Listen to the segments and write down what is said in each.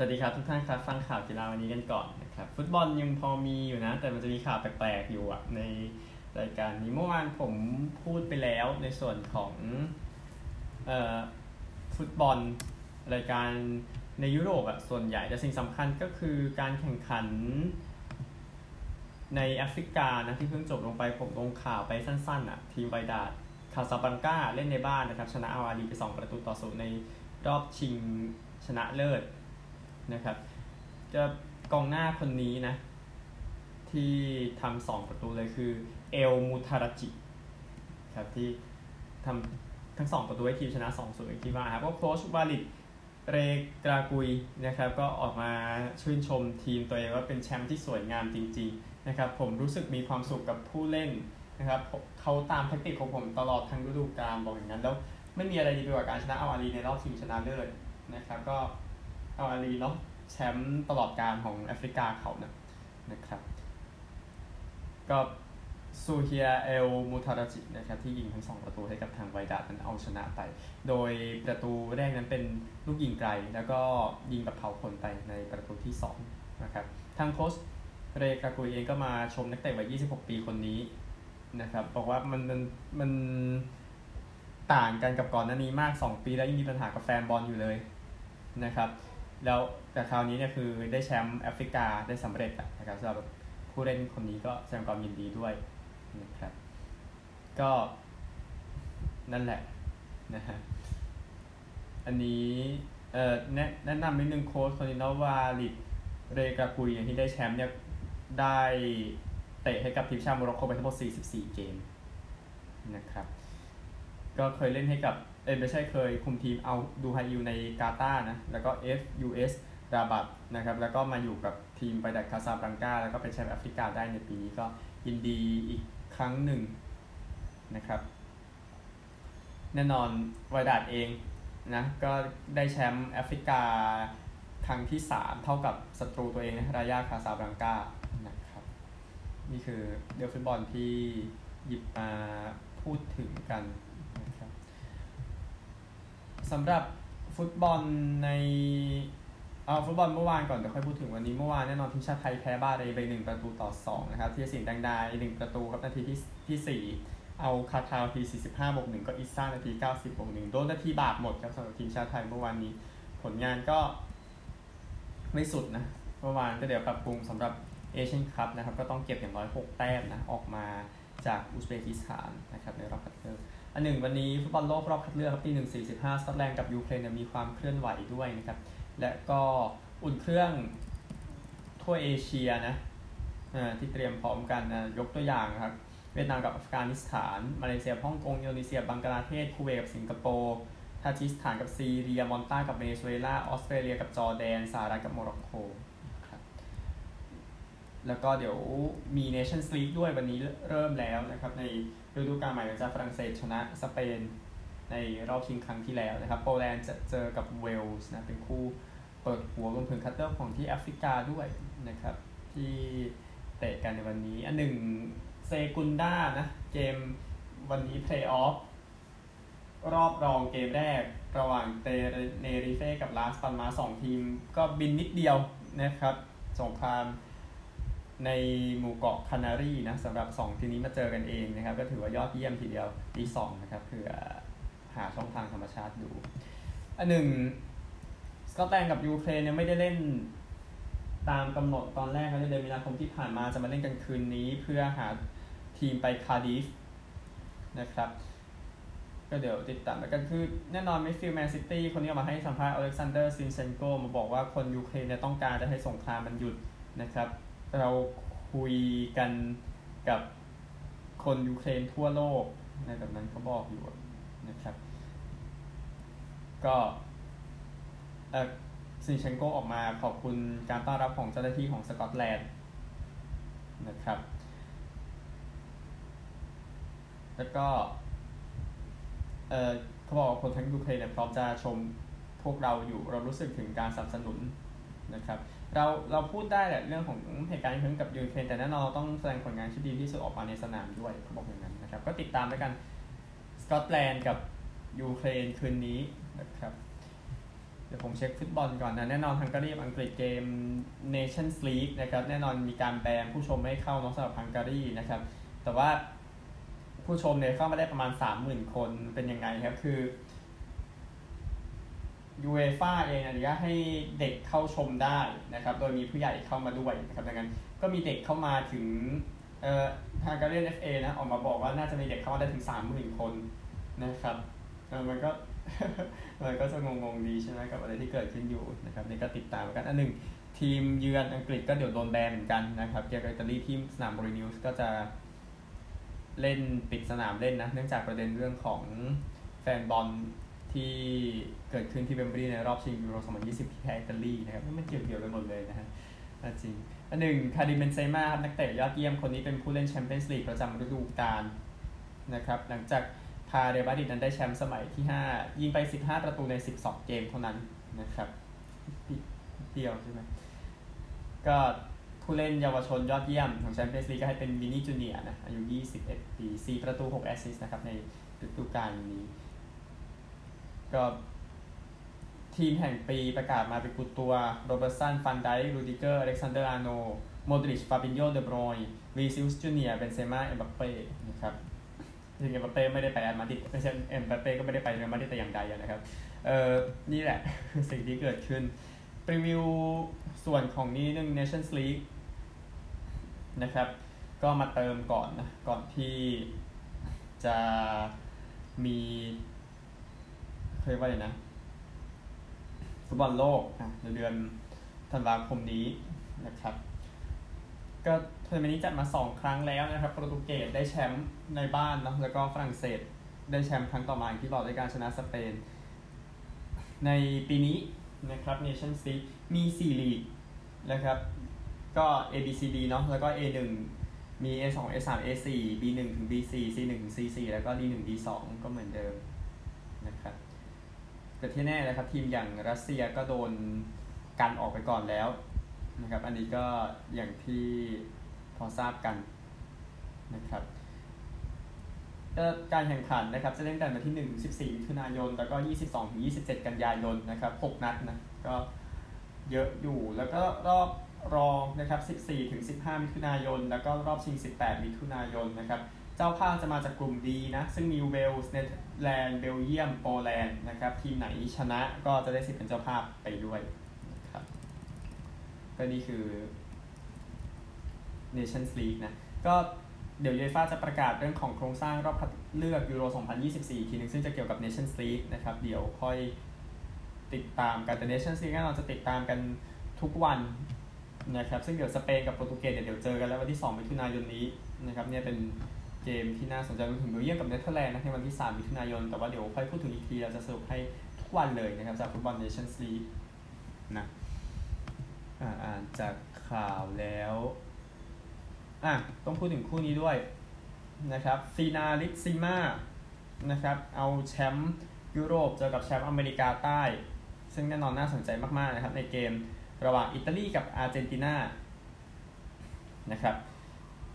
สวัสดีครับทุกท่านครับฟังข่าวกีฬาวันนี้กันก่อนนะครับฟุตบอลยังพอมีอยู่นะ แต่มันจะมีข่าวแปลกๆอยู่อะในรายการนี้เมื่อวานผมพูดไปแล้วในส่วนของเอ่อฟุตบอลรายการในยุโรปอะส่วนใหญ่แต่สิ่งสำคัญก็คือการแข่งขันในแอฟริกานะที่เพิ่งจบลงไปผมลงข่าวไปสั้นๆอะทีมไวดาดคาซาบังกาเล่นในบ้านนะครับชนะอาอาลีไป 2 ประตูต่อศูนย์ในรอบชิงชนะเลิศ นะครับ จะกองหน้าคนนี้นะ ที่ทำสองประตูเลยคือเอลมูทาราจิครับที่ทำทั้งสองประตูให้ทีมชนะ2องศูนย์ที่ว่าครับก็โค้ชวาลิดเรกรากุยนะครับก็ออกมาชื่นชมทีมตัวเองว่าเป็นแชมป์ที่สวยงามจริงๆนะครับผมรู้สึกมีความสุขกับผู้เล่นนะครับเขาตามแทคติกของผมตลอดทั้งฤดูกาลบอกอย่างนั้นแล้วไม่มีอะไรดีไปกว่าการชนะอัลอาห์ลีในรอบชิงชนะเลิศนะครับก็ อัลอาห์ลีเนาะแชมป์ตลอดกาลของแอฟริกาเขานะนะครับ ก็ซูไฮร์ เอลมูทาราจีนะครับที่ยิงทั้งสองประตูให้กับทางไวดาดนั้นเอาชนะไป โดยประตูแรกนั้นเป็นลูกยิงไกล แล้วก็ยิงแบบเผาขนไปในประตูที่2นะครับทางโค้ชเรกรากุยเองก็มาชมนักเตะวัย 26 ปีคนนี้นะครับบอกว่ามันมันมันต่างกันกับก่อนหน้านี้มาก 2 ปีแล้วยังมีปัญหากับแฟนบอลอยู่เลยนะครับ แล้วแต่คราวนี้เนี่ยคือได้แชมป์แอฟริกาได้สำเร็จนะครับสำหรับผู้เล่นคนนี้ก็แสดงความยินดีด้วยนะครับ ก็นั่นแหละนะฮะอันนี้เอ่อแนะแนะนำนิดนึงโค้ชคนนี้นะว่าลิดเรกากุยอย่างที่ได้แชมป์เนี่ยได้เตะให้กับทีมชาติโมร็อกโกไปทั้งหมด 44 เกมนะครับ ก็เคยเล่นให้กับ เอ้ไม่ใช่เคยคุมทีมอัลดูไฮล์ในกาตาร์นะ แล้วก็ FUS ราบัตนะครับ แล้วก็มาอยู่กับทีมไวดาดคาซาบลังกา แล้วก็เป็นแชมป์แอฟริกาได้ในปีนี้ก็ยินดีอีกครั้งหนึ่งนะครับ แน่นอนไวดาดเองนะก็ได้แชมป์แอฟริกาครั้งที่ 3 เท่ากับศัตรูตัวเองนะรายาคาซาบังกานะครับ นี่คือเดือฟุตบอลที่หยิบมาพูดถึงกัน สำหรับฟุตบอลในเอาฟุตบอลเมื่อวานก่อนเดี๋ยวค่อยพูดถึงวันนี้เมื่อวานแน่นอนทีมชาติไทยแพ้บ้านไปหนึ่งประตูต่อ2นะครับที่สิงห์ดังดาหนึ่งประตูครับนาทีที่ที่4เอาคาทาวที45บวก1ก็อิซ่านาที 90บวก1โดนนาทีบาปหมดครับสำหรับทีมชาติไทยเมื่อวานนี้ผลงานก็ไม่สุดนะเมื่อวานก็เดี๋ยวปรับปรุงสำหรับเอเชียนคัพนะครับก็ต้องเก็บอย่างน้อย 6 แต้มนะออกมาจากอุซเบกิสถานนะครับในรอบคัดเลือก อันหนึ่งวันนี้ฟุตบอลโลกรอบคัดเลือกครับที่หนึ่งสี่สิบห้าสกอตแลนด์กับยูเครนมีความเคลื่อนไหวด้วยนะครับ และก็อุ่นเครื่องทั่วเอเชียนะที่เตรียมพร้อมกันนะยกตัวอย่างครับเวียดนามกับอัฟกานิสถาน มาเลเซียฮ่องกงอินโดนีเซียบังกลาเทศคูเวตกับสิงคโปร์ทาจิกิสถานกับซีเรียมอลตากับเวเนซุเอลาออสเตรเลียกับจอร์แดนสหรัฐกับโมร็อกโกครับแล้วก็เดี๋ยวมี Nations League ด้วยวันนี้เริ่มแล้วนะครับใน ฤดูกาลใหม่จากฝรั่งเศสชนะสเปนในรอบชิงครั้งที่แล้วนะครับโปแลนด์จะเจอกับเวลส์นะเป็นคู่เปิดหัวรวมถึงคัตเตอร์ของที่แอฟริกาด้วยนะครับที่เตะกันในวันนี้ อันหนึ่งเซกุนด้านะเกมวันนี้เพลย์ออฟรอบรองเกมแรก ระหว่างเตเนริเฟ่กับลาสปัลมาสสองทีม ก็บินนิดเดียวนะครับสงคราม ในหมู่เกาะคานารีนะสำหรับ 2 ทีมนี้มาเจอกันเองนะครับ ก็ถือว่ายอดเยี่ยมทีเดียวทีสองนะครับเพื่อหาช่องทางธรรมชาติดู อันหนึ่งสกอตแลนด์กับยูเครนเนี่ยไม่ได้เล่นตามกำหนดตอนแรกเขาเดือนมีนาคมที่ผ่านมาจะมาเล่นกันคืนนี้เพื่อหาทีมไปคาร์ดิฟนะครับก็เดี๋ยวติดตามกันคือแน่นอน midfield แมนซิตี้คนนี้ออกมาให้สัมภาษณ์อเล็กซานเดอร์ซินเชนโกมาบอกว่าคนยูเครนเนี่ยต้องการจะให้สงครามมันหยุดนะครับ เราคุยกันกับคนยูเครนทั่วโลกในแบบนั้นเขาบอกอยู่นะครับ ก็เออซินเชนโกออกมาขอบคุณการต้อนรับของเจ้าหน้าที่ของสกอตแลนด์นะครับ แล้วก็เออเขาบอกคนทั้งยูเครนพร้อมจะชมพวกเราอยู่เรารู้สึกถึงการสนับสนุนนะครับ เราเราพูดได้แหละเรื่องของเหตุการณ์ที่เกิดกับยูเครนแต่แน่นอนเราต้องแสดงผลงานที่ดีที่สุดออกมาในสนามด้วยเขาบอกอย่างนั้นนะครับ ก็ติดตามด้วยกันสกอตแลนด์กับยูเครนคืนนี้นะครับ เดี๋ยวผมเช็คฟุตบอลก่อนนะ แน่นอนฮังการีอังกฤษเกม Nations League นะครับ แน่นอนมีการแบนผู้ชมไม่เข้าน้องสำหรับฮังการีนะครับ แต่ว่าผู้ชมเนี่ยเข้ามาได้ประมาณ 30,000 คนเป็นยังไงครับ คือ ยูเอฟ่าเองอนุญาตให้เด็กเข้าชมได้นะครับ โดยมีผู้ใหญ่เข้ามาด้วยนะครับดังนั้นก็มีเด็กเข้ามาถึงเอ่อทางการเรียน FA นะออกมาบอกว่าน่าจะมีเด็กเข้ามาได้ถึง 30,000 คนนะครับเออมันก็มันก็จะงงๆดีใช่ไหมกับอะไรที่เกิดขึ้นอยู่นะครับนี่ก็ติดตามกันอันหนึ่งทีมเยือนอังกฤษก็เดี๋ยวโดนแบนเหมือนกันนะครับเกียร์อิตาลีทีมสนามโมลินิวซ์ก็จะเล่นปิดสนามเล่นนะ เนื่องจากประเด็นเรื่องของแฟนบอลที่ เกิดขึ้นที่เวมบลีย์ในรอบชิงยูโร 2020 ที่แพ้อิตาลีนะครับมันเกี่ยวเกี่ยวกันหมดเลยนะฮะจริงอันหนึ่งคาริมเบนเซม่าครับนักเตะยอดเยี่ยมคนนี้เป็นผู้เล่นแชมเปี้ยนส์ลีกประจำฤดูกาลนะครับหลังจากพาเรอัลมาดิดนั้นได้แชมป์สมัยที่ 5 ยิงไป 15 ประตูใน 12 เกมเท่านั้นนะครับเดียวใช่ไหมก็ผู้เล่นเยาวชนยอดเยี่ยมของแชมเปี้ยนส์ลีกก็ให้เป็นวินิซิอุสจูเนียร์นะอายุ 21 ปี 4 ประตู 6 แอสซิสต์นะครับในฤดูกาลนี้ ก็ ทีมแห่งปีประกาศมาเป็นกูร์ตัวส์ โรเบร์ตสัน ฟานไดค์ รูดิเกอร์ อเล็กซานเดอร์อาร์โนลด์ โมดริช ฟาบินโย เดบรอยน์ วินิซิอุสจูเนียร์ เบนเซม่า เอ็มบัปเป้นะครับจริงเอ็มบัปเป้ไม่ได้ไปแอตมาดิดไม่ใช่เอ็มบัปเป้ก็ไม่ได้ไปเรอัลมาดิดแต่อย่างใดนะครับ เอ่อ นี่แหละสิ่งที่เกิดขึ้นรีวิวส่วนของนี้นึง Nations League นะครับ ก็มาเติมก่อนนะ ก่อนที่จะมีเคยว่าอย่างนะ ฟุตบอลโลกในเดือนธันวาคมนี้นะครับ ก็ทัวร์นาเมนต์นี้จัดมา 2 ครั้งแล้วนะครับ โปรตุเกสได้แชมป์ในบ้านนะแล้วก็ฝรั่งเศสได้แชมป์ครั้งต่อมาที่บอกด้วยการชนะสเปน ในปีนี้นะครับ Nations League มี 4 ลีกนะครับก็ A B C D เนาะแล้วก็ A 1มี A 2 A 3 A 4 B 1ถึง B 4 C 1ถึง C 4แล้วก็ D 1 D 2ก็เหมือนเดิมนะครับ แต่ที่แน่นะครับทีมอย่างรัสเซียก็โดนกันออกไปก่อนแล้วนะครับ อันนี้ก็อย่างที่พอทราบกันนะครับการแข่งขันนะครับจะเล่นกันวันที่ 1 14มิถุนายน แล้วก็ 22ถึง27 กันยายนนะครับ 6 นัดนะก็เยอะอยู่แล้วก็รอบรองนะครับ 14ถึง15 มิถุนายน แล้วก็รอบชิง 18 มิถุนายนนะครับ เจ้าภาพจะมาจากกลุ่มดีนะ ซึ่งมีเวลส์เนเธอร์แลนด์เบลเยียมโปแลนด์นะครับ ทีมไหนชนะก็จะได้สิทธิ์เป็นเจ้าภาพไปด้วยนะครับก็นี่คือ Nations League นะ ก็เดี๋ยวยูเอฟ่าจะประกาศเรื่องของโครงสร้างรอบคัดเลือกยูโร 2024 ทีนึง ซึ่งจะเกี่ยวกับ Nations League นะครับ เดี๋ยวค่อยติดตามกันแต่ Nations League เราจะติดตามกันทุกวันนะครับ ซึ่งเดี๋ยวสเปนกับโปรตุเกสเดี๋ยวเจอกันแล้ววันที่ 2 มิถุนายนนี้นะครับเนี่ยเป็น เกมที่น่าสนใจรวมถึงเบลเยียมกับเนเธอร์แลนด์นะในวันที่ 3 มิถุนายน แต่ว่าเดี๋ยวค่อยพูดถึงอีกที เราจะสรุปให้ทุกวันเลยนะครับจากฟุตบอล Nations League นะอ่านจากข่าวแล้วอะต้องพูดถึงคู่นี้ด้วยนะครับฟีนาลิซิมานะครับเอาแชมป์ยุโรปเจอกับแชมป์อเมริกาใต้ ซึ่งแน่นอนน่าสนใจมากๆนะครับในเกมระหว่างอิตาลีกับอาร์เจนตินานะครับ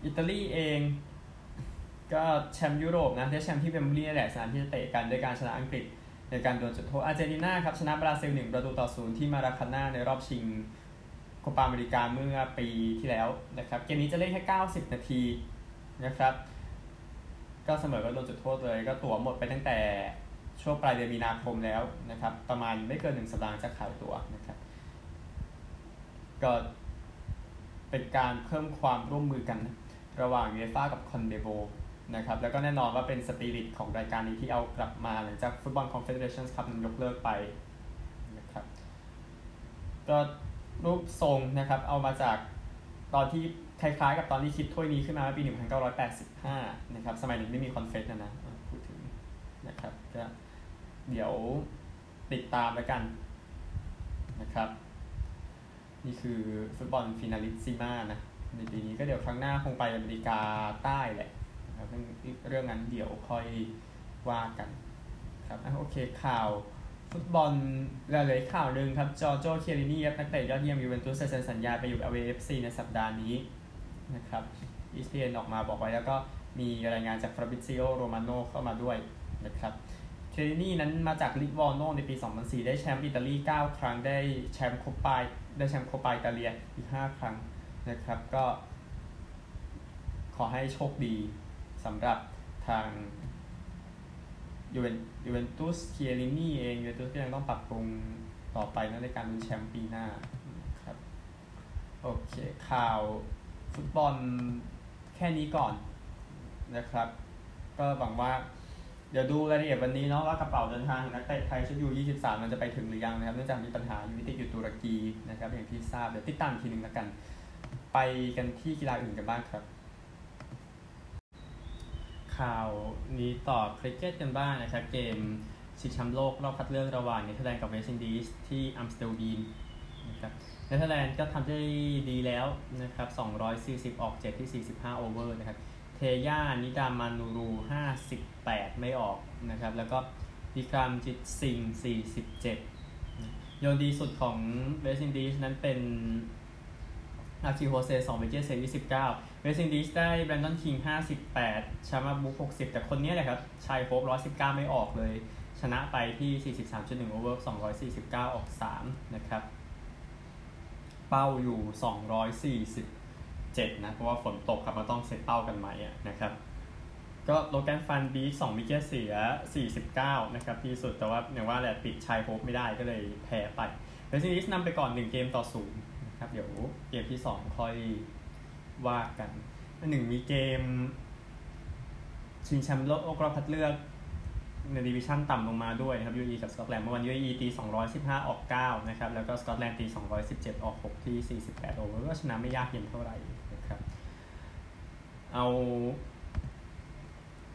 อิตาลีเอง ก็แชมป์ยุโรปนะได้แชมป์ที่เวมบลีย์แหละสนามที่จะเตะกันโดยการชนะอังกฤษในการโดนจุดโทษอาร์เจนตินาครับชนะบราซิล 1 ประตูต่อศูนย์ที่มาราคาน่าในรอบชิงโคปาอเมริกาเมื่อปีที่แล้วนะครับเกมนี้จะเล่นแค่ 90 นาทีนะครับก็เสมอก็โดนจุดโทษเลย ก็ตั๋วหมดไปตั้งแต่ช่วงปลายเดือนมีนาคมแล้วนะครับประมาณไม่เกินหนึ่งสัปดาห์จะขายตั๋วนะครับก็เป็นการเพิ่มความร่วมมือกันระหว่างยูเอฟ่ากับคอนเมบอล นะครับแล้วก็แน่นอนว่าเป็นสปิริตของรายการนี้ที่เอากลับมาหลังจากฟุตบอลคอนเฟเดเรชั่นส์ครับยกเลิกไปนะครับก็รูปทรงนะครับเอามาจากตอนที่คล้ายๆกับตอนที่คิดถ้วยนี้ขึ้นมาปี 1985 นะครับสมัยนี้นไม่มี Confed นะนะพูดถึงนะครับก็เดี๋ยวติดตามแล้วกันนะครับ นี่คือฟุตบอลฟินาลิซิม่านะในปีนี้ก็เดี๋ยวครั้งหน้าคงไปอเมริกาใต้แหละ ครับเรื่องนั้นเดี๋ยวค่อยว่ากันครับโอเคข่าวฟุตบอลหลายๆข่าวหนึ่งครับจอร์โจเคียลลินีครับนักเตะยอดเยี่ยมยูเวนตุสเซ็นสัญญาไปอยู่ LAFC ในสัปดาห์นี้นะครับ ESPN ออกมาบอกไว้แล้วก็มีรายงานจากฟาบริซิโอโรมาโนเข้ามาด้วยนะครับเคียลลินี่นั้นมาจากลิวอร์โนในปี 2004 ได้แชมป์อิตาลี 9 ครั้งได้แชมป์โคปาได้แชมป์โคปาอิตาเลียอีก 5 ครั้งนะครับก็ขอให้โชคดี สำหรับทางยูเวนยูเวนตุสเคียลลินี่เองยูเวนตุสก็ยังต้องปรับปรุงต่อไปนะในการลุ้นแชมป์ปีหน้าครับโอเคข่าวฟุตบอลแค่นี้ก่อนนะครับ ก็หวังว่า เดี๋ยวดูรายละเอียดวันนี้เนาะว่ากระเป๋าเดินทางนักเตะไทยชุดยู23 มันจะไปถึงหรือยังนะครับเนื่องจากมีปัญหาอยู่ที่ติดอยู่ตุรกีนะครับอย่างที่ทราบเดี๋ยวติดตามทีนึงแล้วกัน ไปกันที่กีฬาอื่นกันบ้างครับ ข่าวนี้ต่อคริกเก็ตกันบ้างนะครับ เกมชิงแชมป์โลกรอบคัดเลือกระหว่างเนเธอร์แลนด์กับเวสต์อินดีสที่อัมสเตอร์วีนนะครับเนเธอร์แลนด์ก็ทำได้ดีแล้วนะครับ 240 ออก 7 ที่ 45 โอเวอร์นะครับ เทย่า นิดามานูรู 58 ไม่ออกนะครับ แล้วก็พิครามจิตซิง 47 โยนดีสุดของเวสต์อินดีสนั้นเป็น อาคิโฮเซ2เบเจเซ29เก้าเวสตินดีสได้แบรนดอนคิง58ชามาบุก60แต่คนนี้แหละครับชัยโฮป119ไม่ออกเลย ชนะไปที่43.1 over 249อยสี่สิบเก้าออก3นะครับ เป้าอยู่247นะ เพราะว่าฝนตกครับมาต้องเซตเป้ากันใหม่นะครับก็โลแกนฟันบีสองมิเกเสีย 49 นะครับที่สุดแต่ว่าอย่างว่าแหละปิดชัยโฮปไม่ได้ก็เลยแพ้ไปเวสต์อินดีสนำไปก่อน 1 เกมต่อศูนย์ นะครับ เดี๋ยวเกมที่2ค่อยว่ากันอันหนึ่งมีเกม ชิงแชมป์โลกรอบคัดเลือก ในดิวิชั่นต่ำลงมาด้วยนะครับ UAE กับสกอตแลนด์เมื่อวัน UAE ตี215 ออก 9 นะครับ แล้วก็สกอตแลนด์ตี 217 ออก 6 ที่ 48 over ก็ชนะไม่ยากเย็นเท่าไหร่นะครับ เอา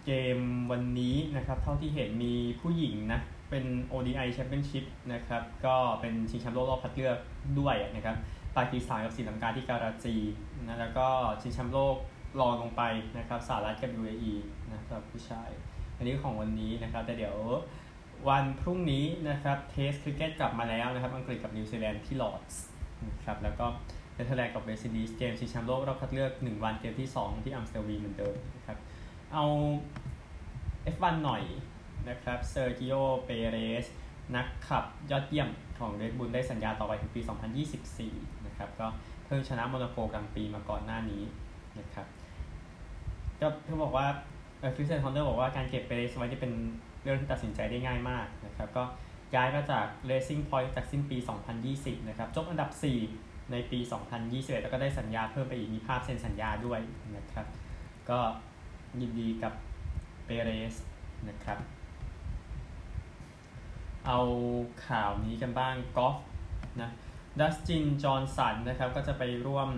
เกมวันนี้นะครับ เท่าที่เห็นมีผู้หญิงนะเป็น ODI Championship นะครับ ก็เป็นชิงแชมป์โลกรอบคัดเลือกด้วยนะครับ ปากีสถานกับศรีลังกาที่การาจีนะแล้วก็ชิงแชมป์โลกรองลงไปนะครับสหรัฐกับ UAE นะครับผู้ชาย อันนี้ของวันนี้นะครับ แต่เดี๋ยววันพรุ่งนี้นะครับ Test cricket กลับมาแล้วนะครับ อังกฤษกับนิวซีแลนด์ที่ลอร์ดส์นะครับแล้วก็เนเธอร์แลนด์กับเวสต์อินดีสเกมชิงแชมป์โลกรอบคัดเลือก 1 วันเกมที่ 2 ที่อัมสเตลวีนเหมือนเดิมนะครับเอา F1 หน่อยนะครับเซอร์กิโอเปเรสนักขับยอดเยี่ยมของเรดบุลได้สัญญาต่อไปถึงปี 2024 นะครับก็เพิ่งชนะโมนาโกกลางปีมาก่อนหน้านี้นะครับก็เขาบอกว่าเออคริสเตียนฮอร์เนอร์บอกว่าการเก็บเปเรสไว้จะเป็นเรื่องที่ตัดสินใจได้ง่ายมากนะครับก็ย้ายมาจาก Racing Point จากสิ้นปี 2020 นะครับจบอันดับ 4 ในปี 2021 แล้วก็ได้สัญญาเพิ่มไปอีกมีภาพเซ็นสัญญาด้วยนะครับ ก็ยินดีกับเปเรสนะครับ เอาข่าวนี้กันบ้างกอล์ฟนะ ดัสติน จอห์นสันนะครับก็จะไปร่วม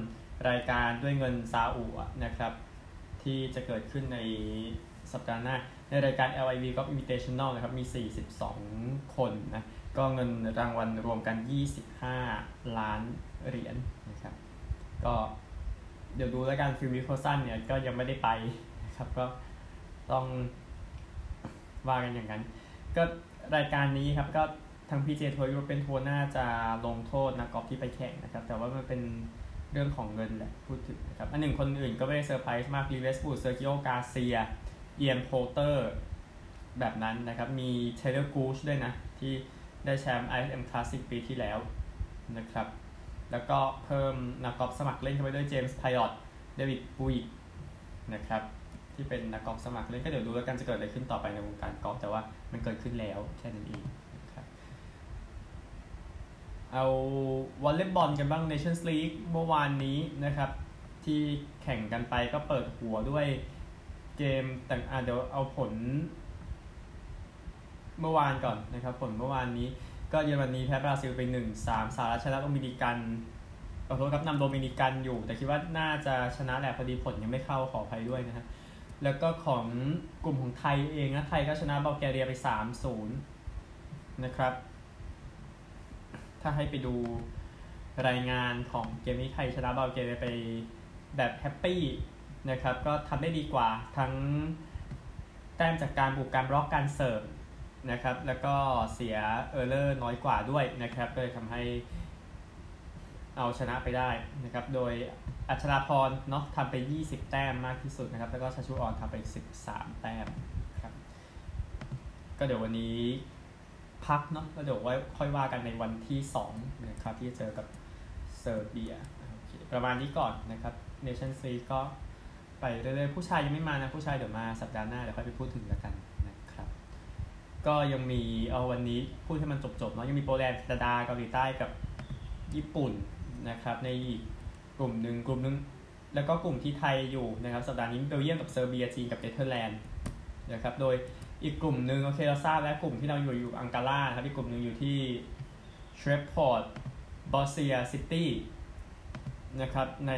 รายการด้วยเงินซาอุนะครับที่จะเกิดขึ้นในสัปดาห์หน้า ในรายการ LIV Golf Invitational นะครับมี 42 คนนะก็เงินรางวัลรวมกัน 25 ล้านเหรียญนนะครับก็เดี๋ยวดูแล้วกันฟิลมิคเคลสันเนี่ยก็ยังไม่ได้ไปนะครับก็ต้องว่ากันอย่างนั้น ก็รายการนี้ครับก็ ทาง PJ ทัวร์ European Tour น่าจะลงโทษนักกอล์ฟที่ไปแข่งนะครับ แต่ว่ามันเป็นเรื่องของเงินแหละพูดถึงนะครับ อันหนึ่งคนอื่นก็ไม่ได้เซอร์ไพรส์มาลีเวสต์วูดเซร์คิโอการ์เซีย เอียนโพลเตอร์แบบนั้นนะครับ มีเทเลอร์กูชด้วยนะ ที่ได้แชมป์ RSM Classic ปีที่แล้วนะครับ แล้วก็เพิ่มนักกอล์ฟสมัครเล่นเข้าไปด้วยเจมส์ไพลอตเดวิดปุยนะครับ ที่เป็นนักกอล์ฟสมัครเล่นก็เดี๋ยวดูแล้วกันจะเกิดอะไรขึ้นต่อไปในวงการกอล์ฟแต่ว่ามันเกิดขึ้นแล้วแค่นั้นเอง เอาวอลเลย์บอลกันบ้าง Nations League เมื่อวานนี้นะครับ ที่แข่งกันไปก็เปิดหัวด้วยเกมแต่อ่เดี๋ยวเอาผล เมื่อวานก่อนนะครับ ผลเมื่อวานนี้ ก็เยอรมนีแพ้บราซิลไป1 3สหรัฐชนะโดมินิกันขอโทษครับนำโดมินิกันอยู่ แต่คิดว่าน่าจะชนะแหละพอดีผลยังไม่เข้าขออภัยด้วยนะฮะแล้วก็ของกลุ่มของไทยเองนะไทยก็ชนะบัลแกเรียไป 3-0 นะครับ ถ้าให้ไปดูรายงานของเกมนี้ไทยชนะบัลแกเรียไปแบบ happy นะครับ ก็ทำได้ดีกว่าทั้งแต้มจากการบุกการบล็อกการเสิร์ฟนะครับ แล้วก็เสีย error น้อยกว่าด้วยนะครับก็เลยทำให้เอาชนะไปได้นะครับ โดยอัจฉราพรเนาะทำไป 20 แต้มมากที่สุดนะครับ แล้วก็ชัชชุอรทำไป 13 แต้มครับ ก็เดี๋ยววันนี้ พักเนาะก็เดี๋ยวไว้ค่อยว่ากันในวันที่2นะครับที่จะเจอกับเซอร์เบียประมาณนี้ก่อนนะครับเนชั่นส์ลีก็ไปเรื่อยๆผู้ชายยังไม่มานะ ผู้ชายเดี๋ยวมาสัปดาห์หน้าเดี๋ยวค่อยไปพูดถึงแล้วกันนะครับ ก็ยังมีเอาวันนี้พูดให้มันจบๆเนาะยังมีโปแลนด์แคนาดาเกาหลีใต้กับญี่ปุ่นนะครับ ในอีกกลุ่มหนึ่งกลุ่มหนึ่งแล้วก็กลุ่มที่ไทยอยู่นะครับ สัปดาห์นี้เบลเยียมกับเซอร์เบียจีนกับเนเธอร์แลนด์นะครับโดย อีกกลุ่มหนึ่งโอเคเราทราบแล้วกลุ่มที่เราอยู่อยู่อังการาครับอีกกลุ่มหนึ่งอยู่ที่ชรีฟพอร์ตบอสเซียร์ซิตี้นะครับใน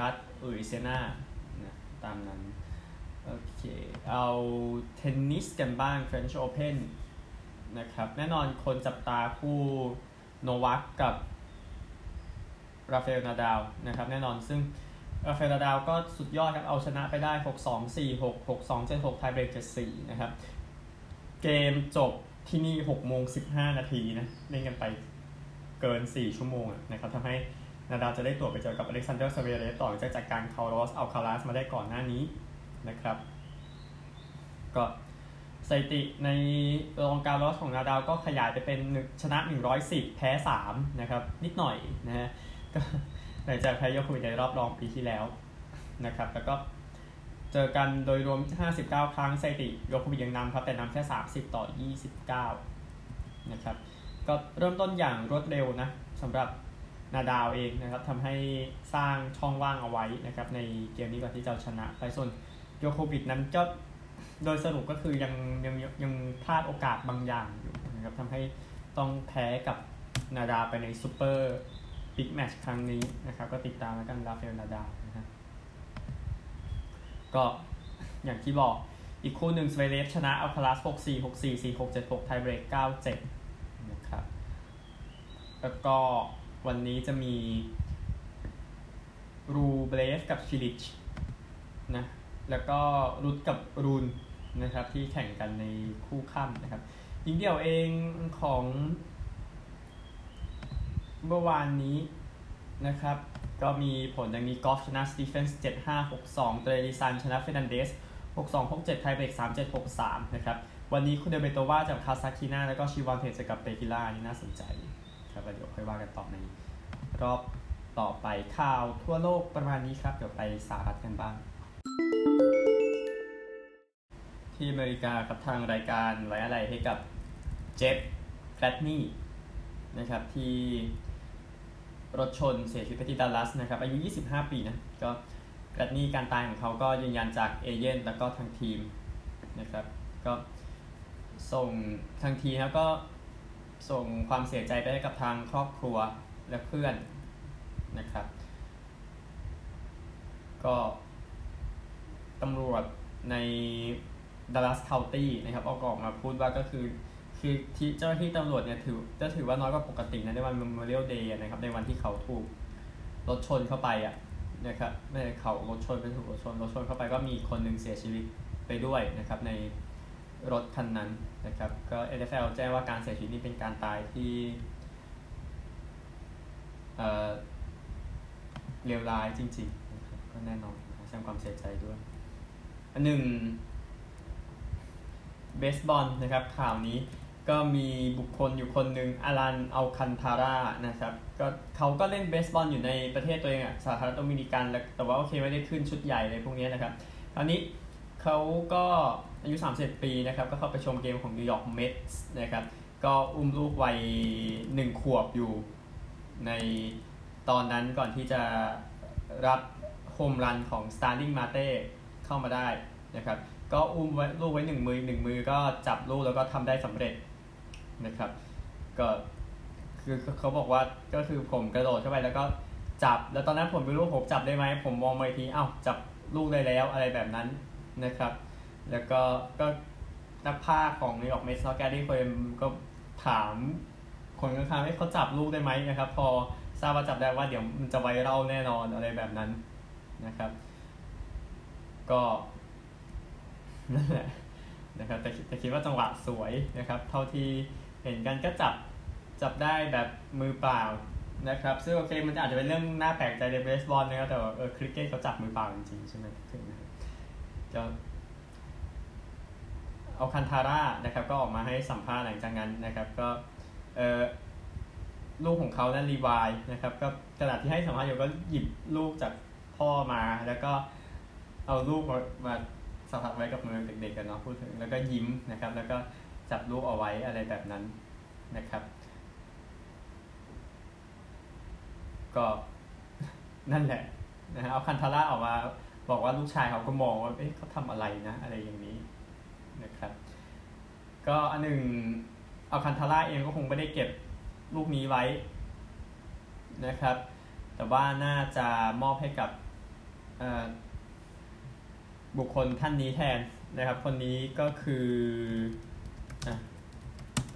รัฐลุยเซียนานะตามนั้นโอเคเอาเทนนิสกันบ้าง French Open นะครับแน่นอนคนจับตาคู่โนวัคกับราฟาเอลนาดาลนะครับแน่นอนซึ่งราฟาเอลนาดาลก็สุดยอดครับเอาชนะไปได้ 6 2 4 6 6 2 7 6ไทยเบรก7 4นะครับ เกมจบที่นี่6โมง15นาทีนะเล่นกันไปเกิน4ชั่วโมงนะครับทำให้นาดาลจะได้ตั๋วไปเจอกับอเล็กซานเดอร์ซเวเรฟต่อจากจากการคาร์ลอสอัลคาราซมาได้ก่อนหน้านี้นะครับ ก็สถิติในโรลังด์การ์รอสของนาดาลก็ขยายไปเป็นชนะ 110 แพ้ 3 นะครับ นิดหน่อยนะฮะก็หลังจากแพ้โยโควิชในรอบรองปีที่แล้วนะครับ แล้วก็ เจอกันโดยรวม 59 ครั้งสถิติโยโควิชยังนำครับ แต่นำแค่ 30 ต่อ 29 นะครับ ก็เริ่มต้นอย่างรวดเร็วนะสำหรับนาดาลเองนะครับทำให้สร้างช่องว่างเอาไว้นะครับ ในเกมนี้ก่อนที่จะชนะ ไปส่วนโยโควิชนั้นก็โดยสรุปก็คือยังยังยังพลาดโอกาสบางอย่างอยู่นะครับทำให้ต้องแพ้กับนาดาลไปใน super big match ครั้งนี้นะครับ ก็ติดตามแล้วกันราฟาเอลนาดาลนะครับ ก็อย่างที่บอกอีกคู่หนึ่งซเวเรฟชนะอัลคาราซ6 4 6 4 4 6 7 6 ไทเบรก 9 7 นะครับ แล้วก็วันนี้จะมีรูเบลฟกับชิลิชนะ แล้วก็รุดกับรูนนะครับที่แข่งกันในคู่ค่ำนะครับยิงเดี่ยวเองของเมื่อวานนี้นะครับ ก็มีผลดังนี้กอฟฟ์ชนะสตีเฟนส์7 5 6 2 เทรวิซานชนะเฟร์นานเดซ 6 2 6 7 ไทเบรก3 7 6 3 นะครับ วันนี้คูเดอร์เมโตวาเจอคาซัตคินาแล้วก็ชวีออนเท็กกับเปกูลา นี่น่าสนใจครับเดี๋ยวค่อยว่ากันต่อในรอบต่อไปข่าวทั่วโลกประมาณนี้ครับ เดี๋ยวไปสหรัฐกันบ้าง ที่อเมริกาครับทางรายการไว้อาลัยให้กับเจฟแกลดนีย์นะครับที่ รถชนเสียชีวิตที่ดัลลัสนะครับอายุ 25 ปีนะก็แกลดนีย์การตายของเขาก็ยืนยันจากเอเยนต์แล้วก็ทางทีมนะครับก็ส่งทางทีมแล้วก็ส่งความเสียใจไปให้กับทางครอบครัวและเพื่อนนะครับ ก็ตำรวจในดัลลัสเคานตี้นะครับออกออกมาพูดว่าก็คือ คือที่เจ้าหน้าที่ตำรวจเนี่ยถือจะถือว่าน้อยกว่าปกตินะในวัน Memorial Day นะครับ ในวันที่เขาถูกรถชนเข้าไปอะนะครับไม่เขารถชนไปถูกรถชนรถชนเข้าไปก็มีคนหนึ่งเสียชีวิตไปด้วยนะครับในรถคันนั้นนะครับก็ NFL แจ้งว่าการเสียชีวิตนี้เป็นการตายที่เออเลวร้ายจริงๆนะครับก็แน่นอนแสดงความเสียใจด้วย อันหนึ่งเบสบอลนะครับข่าวนี้ ก็มีบุคคลอยู่คนหนึ่งอารันเอลคันทาร่านะครับก็เขาก็เล่นเบสบอลอยู่ในประเทศตัวเองอะสาธารณรัฐโดมินิกันแต่ว่าโอเคไม่ได้ขึ้นชุดใหญ่เลยพวกนี้นะครับคราวนี้เขาก็อายุ31ปีนะครับก็เข้าไปชมเกมของนิวยอร์กเมตส์นะครับก็อุ้มลูกวัยหนึ่งขวบอยู่ในตอนนั้นก่อนที่จะรับ home run ของ Starling Marte เข้ามาได้นะครับก็อุ้มไว้ลูกไว้หนึ่งมือหนึ่งมือก็จับลูกแล้วก็ทำได้สำเร็จ นะครับ ก็คือเขาบอกว่าก็คือผมกระโดดเข้าไปแล้วก็จับ แล้วตอนนั้นผมไม่รู้ผมจับได้ไหม ผมมองไปทีอ้าวจับลูกได้แล้วอะไรแบบนั้นนะครับ แล้วก็ก็นักพากย์ของนิวยอร์กเมตส์แกรี่โคเฮนก็ถามคนข้างๆให้เขาจับลูกได้ไหมนะครับ พอทราบว่าจับได้ว่าเดี๋ยวมันจะไวรัลแน่นอนอะไรแบบนั้นนะครับ ก็นั่นแหละนะครับแต่แต่คิดว่าจังหวะสวยนะครับ เท่าที่ ห็นกันก็จับจับได้แบบมือเปล่านะครับซึ่งโอเคมันอาจจะเป็นเรื่องน่าแปลกใจในเบสบอลนะครับแต่ว่าเออคริกเก็ตเขาจับมือเปล่าจริงๆใช่ไหมถึงจะเอาคันทาร่านะครับก็ออกมาให้สัมภาษณ์หลังจากนั้นนะครับก็เออลูกของเขานั้นรีวายนะครับก็ขณะที่ให้สัมภาษณ์อยู่ก็หยิบลูกจากพ่อมา แล้วก็เอาลูกมามาสัมผัสไว้กับมือเด็กๆกันเนาะพูดถึงแล้วก็ยิ้มนะครับ แล้วก็ จับลูกเอาไว้อะไรแบบนั้นนะครับ ก็นั่นแหละนะฮะเอาคันทาร่าออกมาบอกว่าลูกชายเขาก็มองว่าเอ๊ะเขาทำอะไรนะ อะไรอย่างนี้นะครับ ก็อันหนึ่งเอาคันทาร่าเองก็คงไม่ได้เก็บลูกนี้ไว้นะครับ แต่ว่าน่าจะมอบให้กับบุคคลท่านนี้แทนนะครับ คนนี้ก็คือ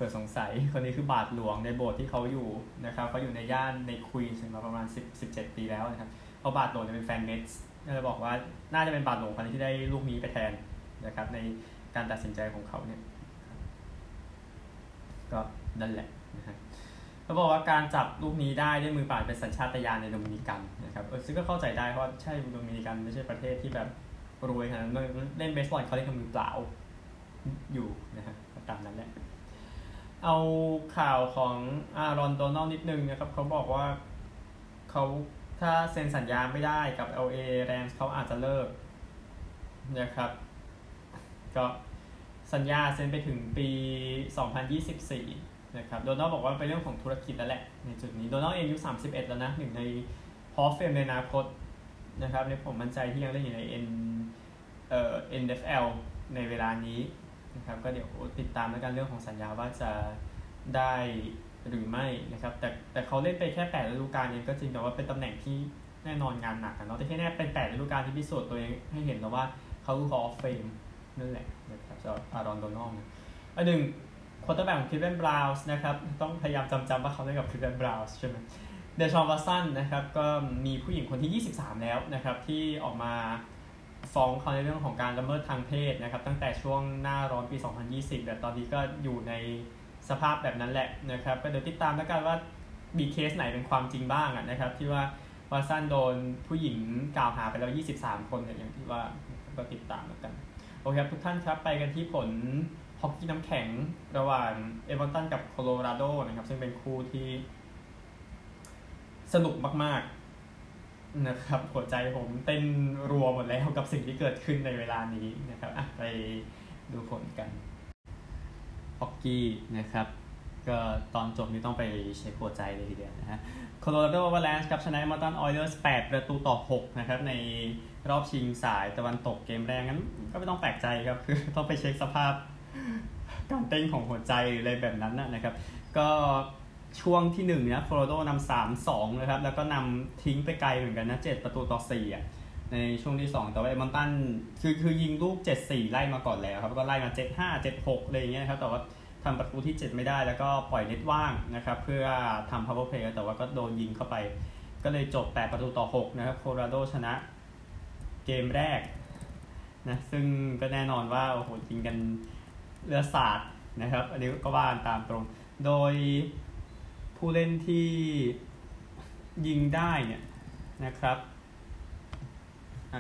ผื่อสงสัยคนนี้คือบาทหลวงในโบสถ์ที่เขาอยู่นะครับเขาอยู่ในย่านในควีนส์มาประมาณ 10 17 ปีแล้วนะครับเพราะบาทหลวงจะเป็นแฟนเมตส์ก็เลยบอกว่าน่าจะเป็นบาทหลวงคนที่ได้ลูกนี้ไปแทนนะครับในการตัดสินใจของเขาเนี่ยก็นั่นแหละนะฮะเขาบอกว่าการจับลูกนี้ได้ด้วยมือเปล่าเป็นสัญชาตญาณในโดมินิกันนะครับเออซึ่งก็เข้าใจได้เพราะใช่โดมินิกันไม่ใช่ประเทศที่แบบรวยขนาดนั้นเล่นเบสบอลเขาเล่นกับมือเปล่าอยู่นะฮะตามนั้นแหละ เอาข่าวของอารอนโดนัลนิดนึงนะครับเขาบอกว่าเขาถ้าเซ็นสัญญาไม่ได้กับ LA Rams เขาอาจจะเลิกนะครับ ก็สัญญาเซ็นไปถึงปี 2024 นะครับ โดนัลบอกว่าเป็นเรื่องของธุรกิจแล้วแหละ ในจุดนี้ โดนัลเองอายุ 31 แล้วนะ หนึ่งในฮอฟเฟมในอนาคตนะครับในผมมั่นใจที่ยังเล่นอยู่ใน N เอ่อ NFL ในเวลานี้ นะครับก็เดี๋ยวติดตามแล้วกันเรื่องของสัญญาว่าจะได้หรือไม่นะครับแต่แต่เขาเล่นไปแค่แปดฤดูกาลเองก็จริงแต่ว่าเป็นตำแหน่งที่แน่นอนงานหนักนะเนาะแต่ที่แน่เป็นแปดฤดูกาลที่พิสูจน์ตัวเองให้เห็นแล้วว่าเขาคือ Hall of Fame นั่นแหละนะครับจะอารอนโดนัลด์อันหนึ่ง quarterback ของคลีฟแลนด์บราวน์สนะครับต้องพยายามจำจำว่าเขาเล่นกับคลีฟแลนด์บราวน์สใช่ไหมเดชอนวัตสันนะครับก็มีผู้หญิงคนที่ 23 แล้วนะครับที่ออกมา ฟ้องเขาในเรื่องของการละเมิดทางเพศนะครับ ตั้งแต่ช่วงหน้าร้อนปี 2020 แต่ตอนนี้ก็อยู่ในสภาพแบบนั้นแหละนะครับ ก็เดี๋ยวติดตามแล้วกันว่ามีเคสไหนเป็นความจริงบ้างนะครับ ที่ว่าวัตสันโดนผู้หญิงกล่าวหาไปแล้ว 23 คนเนี่ยอย่างที่ว่าก็ติดตามแล้วกันโอเคครับทุกท่านครับไปกันที่ผลฮอกกี้น้ำแข็งระหว่างเอดมันตันกับโคโลราโดนะครับ ซึ่งเป็นคู่ที่สนุกมากๆ นะครับหัวใจผมเต้นรัวหมดแล้วกับสิ่งที่เกิดขึ้นในเวลานี้นะครับไปดูผลกันฮอกกี้นะครับ ก็ตอนจบนี้ต้องไปเช็คหัวใจเลยทีเดียวนะฮะโคโลราโดอวาแลนช์ครับชนะเอดมันตันออยเลอร์ส8ประตูต่อ 6 นะครับ ในรอบชิงสายตะวันตกเกมแรกงั้น ก็ไม่ต้องแปลกใจครับ คือต้องไปเช็คสภาพการเต้นของหัวใจหรืออะไรแบบนั้นนะครับ ก็ ช่วงที่1นะโคโลราโดนำสามสองนะครับ แล้วก็นำทิ้งไปไกลเหมือนกันนะ7ประตูต่อ4อะในช่วงที่ 2 แต่ว่าเอมอนตันคือคือยิงลูก 7-4 ไล่มาก่อนแล้วครับก็ไล่มา 7-5 7-6อะไรอย่างเงี้ยครับแต่ว่าทำประตูที่ 7 ไม่ได้แล้วก็ปล่อยเน็ตว่างนะครับ เพื่อทำ power play แต่ว่าก็โดนยิงเข้าไป ก็เลยจบ 8 ประตูต่อ 6 นะครับโคโลราโดชนะเกมแรกนะซึ่งก็แน่นอนว่า โอ้โหยิงกันเลือดสาดนะครับ อันนี้ก็ว่าตามตรง โดย ผู้เล่นที่ยิงได้เนี่ยนะครับ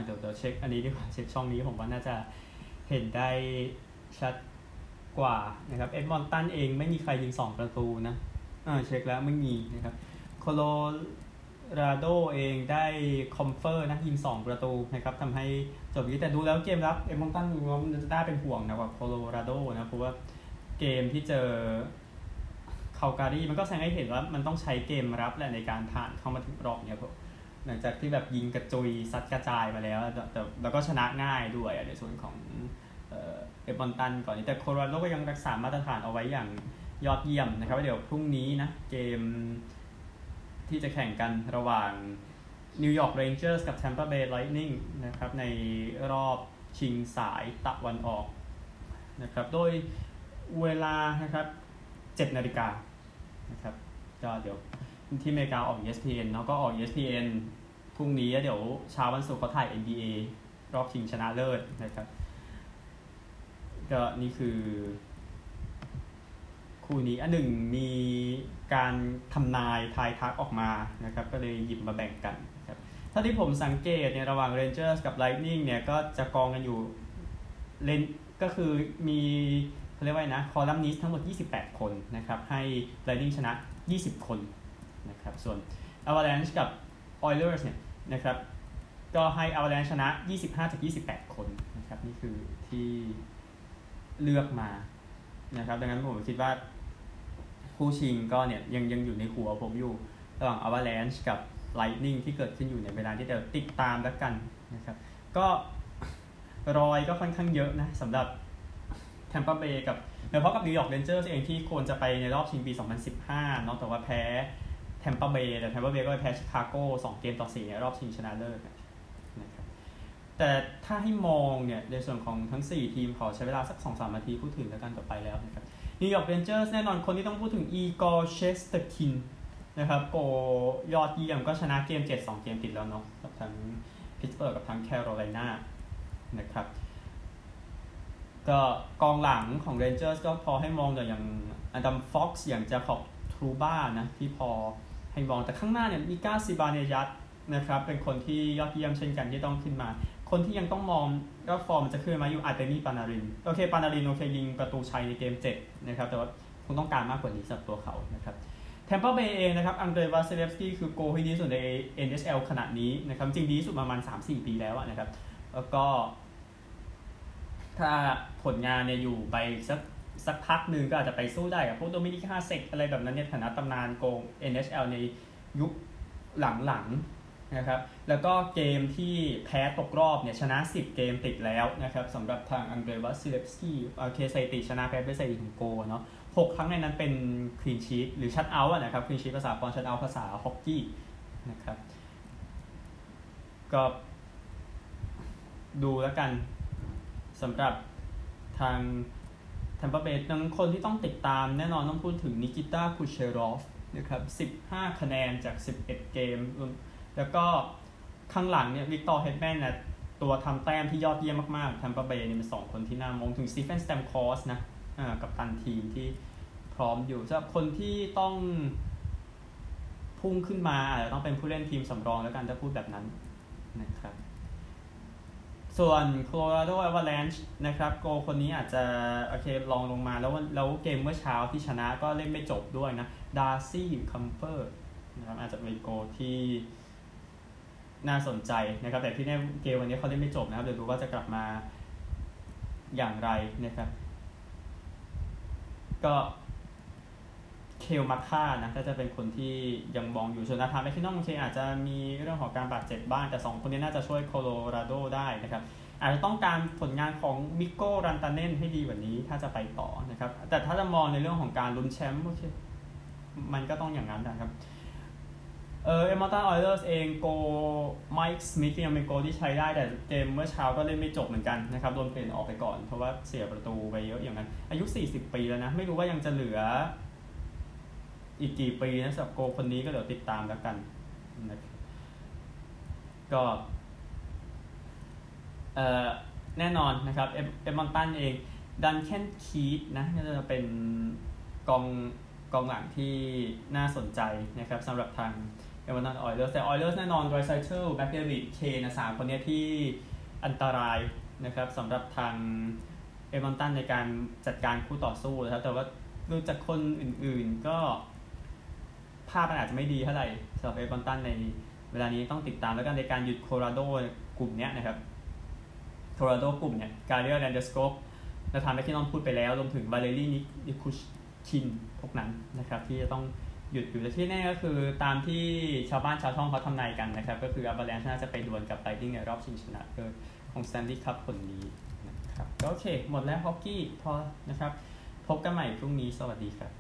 เดี๋ยวเดี๋ยวเช็คอันนี้ดีกว่าเช็คช่องนี้ผมว่าน่าจะเห็นได้ชัดกว่านะครับเอดมันตันเองไม่มีใครยิง 2 ประตูนะอ่าเช็คแล้วไม่มีนะครับโคโลราโดเองได้คอมเฟอร์นะยิง 2 ประตูนะครับทำให้จบนี้แต่ดูแล้วเกมรับเอ็ดมอนตันมันจะได้เป็นห่วงนะกับโคโลราโดนะเพราะว่าเกมที่เจอาการีมันก็แสดงให้เห็นว่ามันต้องใช้เกมรับแหละในการผ่านเข้ามาถึงรอบเนี่ยหลังจากที่แบบยิงกระจุยซัดกระจายมาแล้วแต่แล้วก็ชนะง่ายด้วยในส่วนของเอฟบอนตันก่อนนี้แต่โคโลราโดก็ยังรักษามาตรฐานเอาไว้อย่างยอดเยี่ยมนะครับเดี๋ยวพรุ่งนี้นะเกมที่จะแข่งกันระหว่างนิวยอร์กเรนเจอร์สกับแทมเปอร์เบย์ไลท์นิ่งนะครับในรอบชิงสายตะวันออกนะครับโดยเวลานะครับ7นาฬิกา นะครับก็เดี๋ยวที่อเมริกาออก ESPN เนาะก็ออก ESPN พรุ่งนี้เดี๋ยวเช้าวันศุกร์เขาถ่าย NBA รอบชิงชนะเลิศนะครับ ก็นี่คือ คู่นี้อันหนึ่งมีการทำนายทายทักออกมานะครับ ก็เลยหยิบมาแบ่งกันครับถ้าที่ผมสังเกตเนี่ยระหว่าง Rangers กับ Lightning เนี่ยก็จะกองกันอยู่เลนก็คือมี เขาเรียกว่านะคอลัมนิสทั้งหมด 28 คนนะครับให้ Lightning ชนะ 20 คนนะครับส่วน Avalanche กับ Oilers เนี่ยนะครับก็ให้ Avalanche ชนะ 25จาก28 คนนะครับนี่คือที่เลือกมานะครับดังนั้นผมคิดว่าคู่ชิงก็เนี่ยยังยังอยู่ในหัวผมอยู่ระหว่าง Avalanche กับ Lightning ที่เกิดขึ้นอยู่ในเวลาที่จะติดตามแล้วกันนะครับก็รอยก็ค่อนข้างเยอะนะสำหรับ Tampa Bay กับโดยเฉพาะกับ New York Rangers เองที่ควรจะไปในรอบชิงปี 2015เนาะแต่ว่าแพ้ Tampa Bay แต่ Tampa Bay ก็ไปแพ้ชิคาโก้2เกมต่อ4ในรอบชิงชนะเลิศนะครับแต่ถ้าให้มองเนี่ยในส่วนของทั้ง 4 ทีมขอใช้เวลาสัก 2-3 นาทีพูดถึงแล้วกันต่อไปแล้วนะครับนิวยอร์กเรนเจอร์สแน่นอนคนที่ต้องพูดถึงอีกอร์เชสเตอร์คินนะครับโกลยอดเยี่ยมก็ชนะเกม 7 2 เกมติดแล้วเนาะกับทั้งพิตสเบิร์กกับทั้งแคโรไลนานะครับ ก็กองหลังของ Rangers ก็พอให้มองแต่อย่างอันดัมฟ็อกซ์อย่างจาคอบทรูบ้านะที่พอให้มองแต่ข้างหน้าเนี่ยมิก้าซิบาเนแจดนะครับเป็นคนที่ยอดเยี่ยมเช่นกันที่ต้องขึ้นมา คนที่ยังต้องมองก็ฟอร์มจะขึ้นมาอยู่อาร์เตมีปานารินโอเคปานารินโอเคยิงประตูชัยในเกม7นะครับแต่ว่าคงต้องการมากกว่านี้สำหรับตัวเขานะครับแทมเปอร์เบย์เองนะครับอังเดรวาซิเลฟสกี้คือโกลที่ดีสุดใน NHL ขณะนี้นะครับจริงดีสุดประมาณ 3-4 ปีแล้วนะครับแล้วก็ ถ้าผลงานเนี่ยอยู่ไปสักสักพักหนึ่งก็อาจจะไปสู้ได้กับพวกโดมินิกฮาเซกอะไรแบบนั้นในฐานะตำนานโกล NHL ในยุคหลังๆนะครับ แล้วก็เกมที่แพ้ตกรอบเนี่ยชนะ 10 เกมติดแล้วนะครับสำหรับทางอังเดรวาซิเลฟสกี้โอเคสถิติชนะแพ้เป็นสถิติของโกเนาะหกครั้งในนั้นเป็นคลีนชีตหรือชัดเอาท์นะครับคลีนชีตภาษาปอนชัดเอาท์ภาษาฮอกกี้นะครับ ก็ดูแล้วกัน สำหรับทางแทมเปอร์เบย์ดังคนที่ต้องติดตามแน่นอนต้องพูดถึงนิกิต้าคูเชรอฟนะครับ15 คะแนนจาก 11 เกม แล้วก็ข้างหลังเนี่ยวิกตอร์เฮดแมนนะตัวทำแต้มที่ยอดเยี่ยมมากๆแทมเปอร์เบย์นี่เป็นสองคนที่น่ามองถึงสตีเฟนสแตมคอสนะกัปตันทีมที่พร้อมอยู่สำหรับคนที่ต้องพุ่งขึ้นมาอาจจะต้องเป็นผู้เล่นทีมสำรองแล้วกันจะพูดแบบนั้นนะครับ ส่วน Colorado Avalanche นะครับโกลคนนี้อาจจะโอเคลองลงมาแล้วแล้วเกมเมื่อเช้าที่ชนะก็เล่นไม่จบด้วยนะดาร์ซี่คัมเปอร์นะครับอาจจะเป็นโกลที่น่าสนใจนะครับ แต่ที่แน่เกมวันนี้เขาเล่นไม่จบนะครับ เดี๋ยวดูว่าจะกลับมาอย่างไรนะครับ ก็ เคลมาคาร์นะก็จะเป็นคนที่ยังมองอยู่ส่วนนาธานแมคคินนอนโอเคอาจจะมีเรื่องของการบาดเจ็บบ้าง แต่ 2 คนนี้น่าจะช่วยโคโลราโดได้นะครับอาจจะต้องการผลงานของมิโก้รันตาเน่นให้ดีกว่านี้ถ้าจะไปต่อนะครับแต่ถ้าจะมองในเรื่องของการลุ้นแชมป์โอเคมันก็ต้องอย่างนั้นนะครับเออเอมอตันออยเลอร์สเองโกไมค์สมิธยังเป็นโกที่ใช้ได้แต่เกมเมื่อเช้าก็เล่นไม่จบเหมือนกันนะครับโดนเปลี่ยนออกไปก่อนเพราะว่าเสียประตูไปเยอะอย่างนั้น อายุ 40 ปีแล้วนะ ไม่รู้ว่ายังจะเหลือ อีกกี่ปีนะสำหรับโกคนนี้ก็เดี๋ยวติดตามแล้วกันนะครับก็เอ่อแน่นอนนะครับเอดมันตันเองดันแคนคีธนะก็จะเป็นกองกองหลังที่น่าสนใจนะครับสำหรับทางเอดมันตันออยเลอร์แต่ออยเลอร์แน่นอนดรายไซเทิลแม็คเดวิดเคนสามคนนี้ที่อันตรายนะครับสำหรับทางเอดมันตันในการจัดการคู่ต่อสู้นะครับแต่ว่าดูจากคนอื่นๆก็ ภาพมันอาจจะไม่ดีเท่าไหร่สำหรับเอเวอร์ตันในเวลานี้ต้องติดตามแล้วกันในการหยุดโคโลราโดกลุ่มนี้นะครับโคโลราโดกลุ่มเนี่ยการเรียกแลนเดสโกปและทำให้ที่น้องพูดไปแล้วรวมถึงบาเลรี่นิคุชชินพวกนั้นนะครับ ที่จะต้องหยุดอยู่แต่ที่แน่ก็คือตามที่ชาวบ้านชาวช่องเขาทำนายกันนะครับ ก็คืออัลบาเลนช์น่าจะไปดวลกับไบติ้งในรอบชิงชนะเลิศของแตนดี้คัพคนนี้นะครับโอเค หมดแล้วฮอกกี้พอนะครับ พบกันใหม่พรุ่งนี้สวัสดีครับ